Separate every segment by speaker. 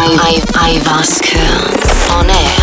Speaker 1: I, I, I Aiwaska on air.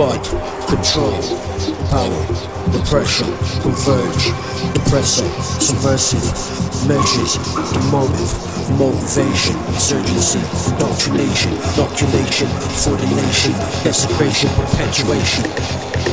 Speaker 2: Fight, control, power, depression, converge, depressor, subversive, measures, the motivation, insurgency, indoctrination, inoculation, for the nation, desecration, perpetuation.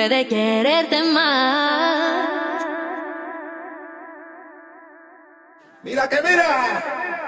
Speaker 1: libre
Speaker 3: de quererte más. Mira que mira.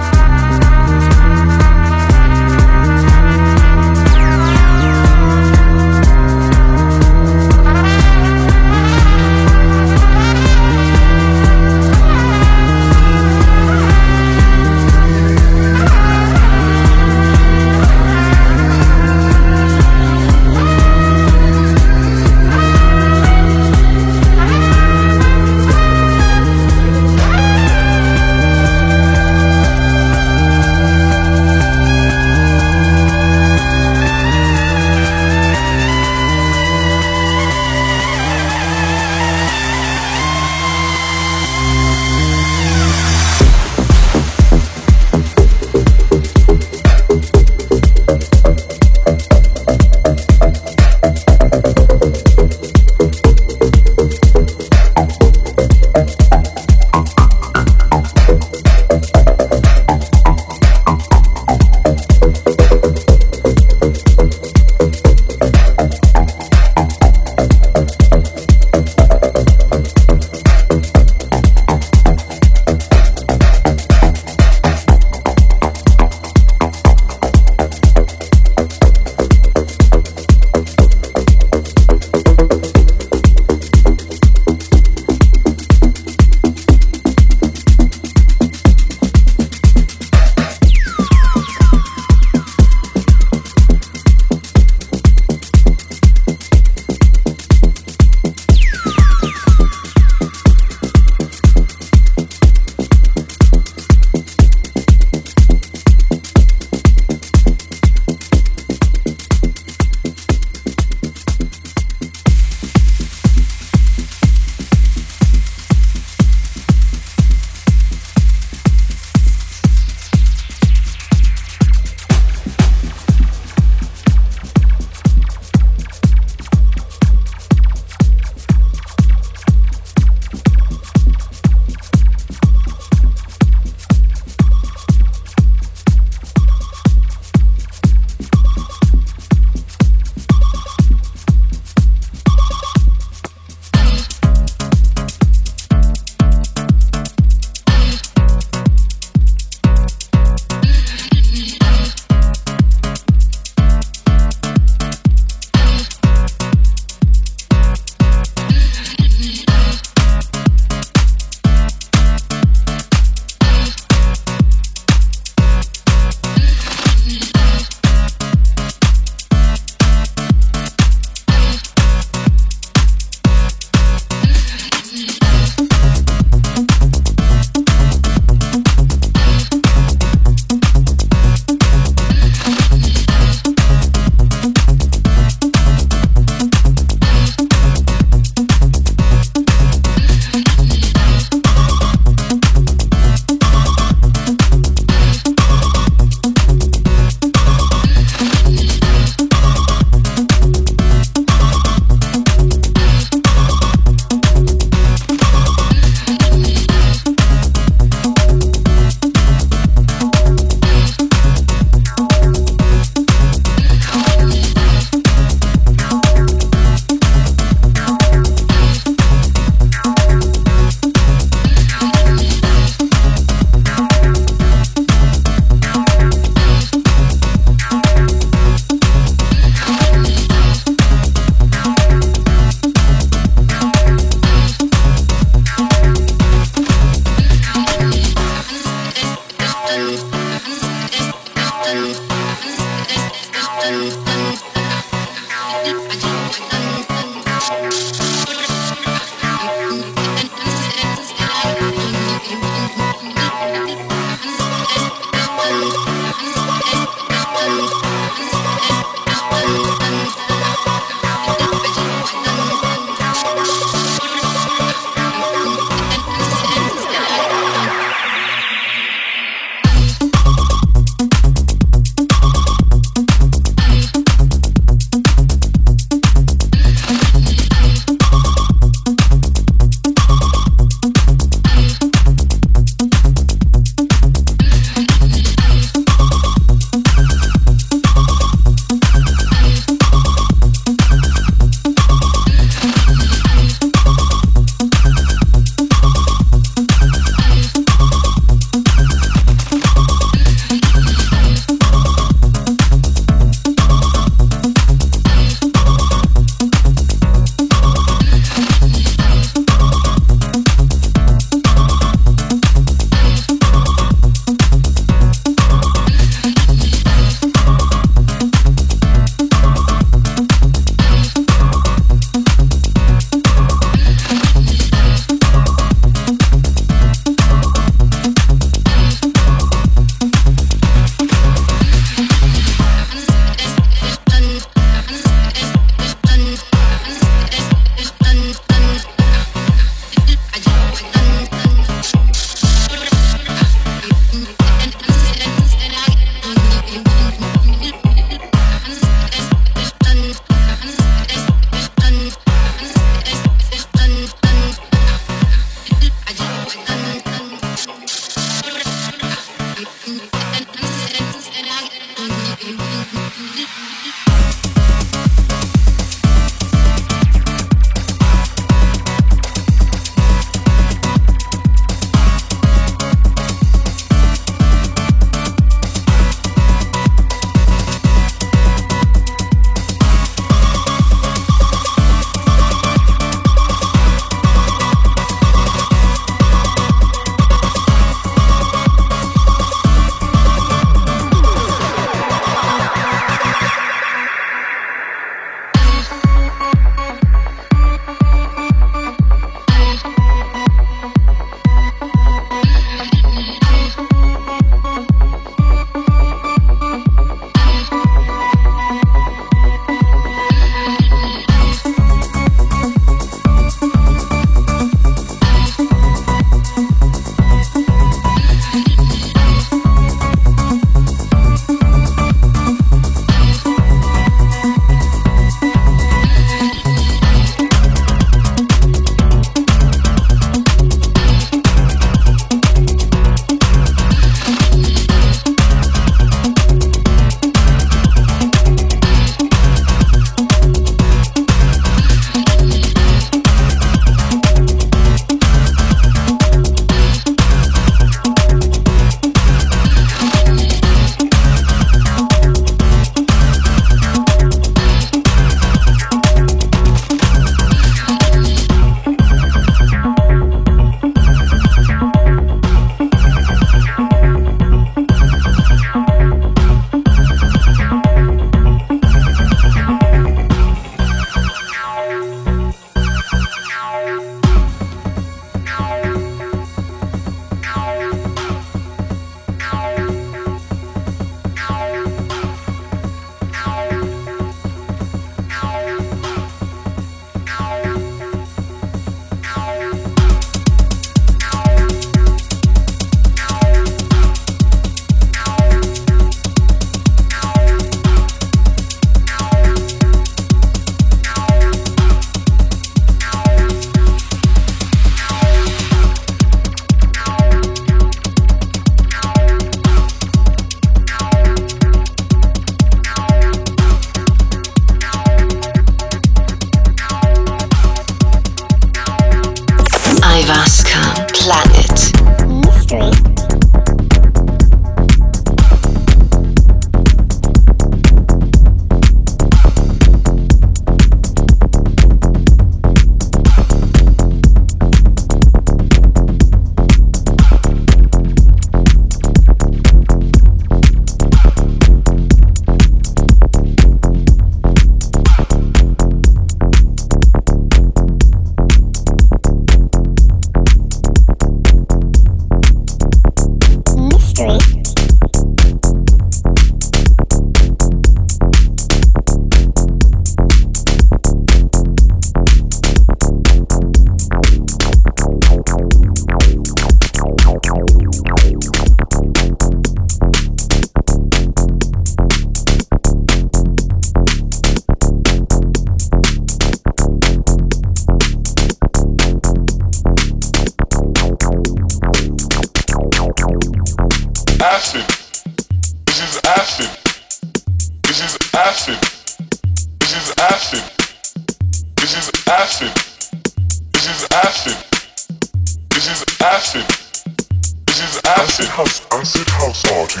Speaker 3: acid house, acid house party.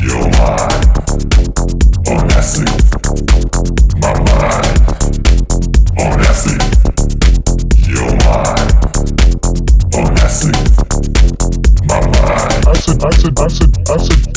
Speaker 3: Your mind on acid. My mind on acid. Your mind on acid. My mind
Speaker 4: acid, acid, acid, acid.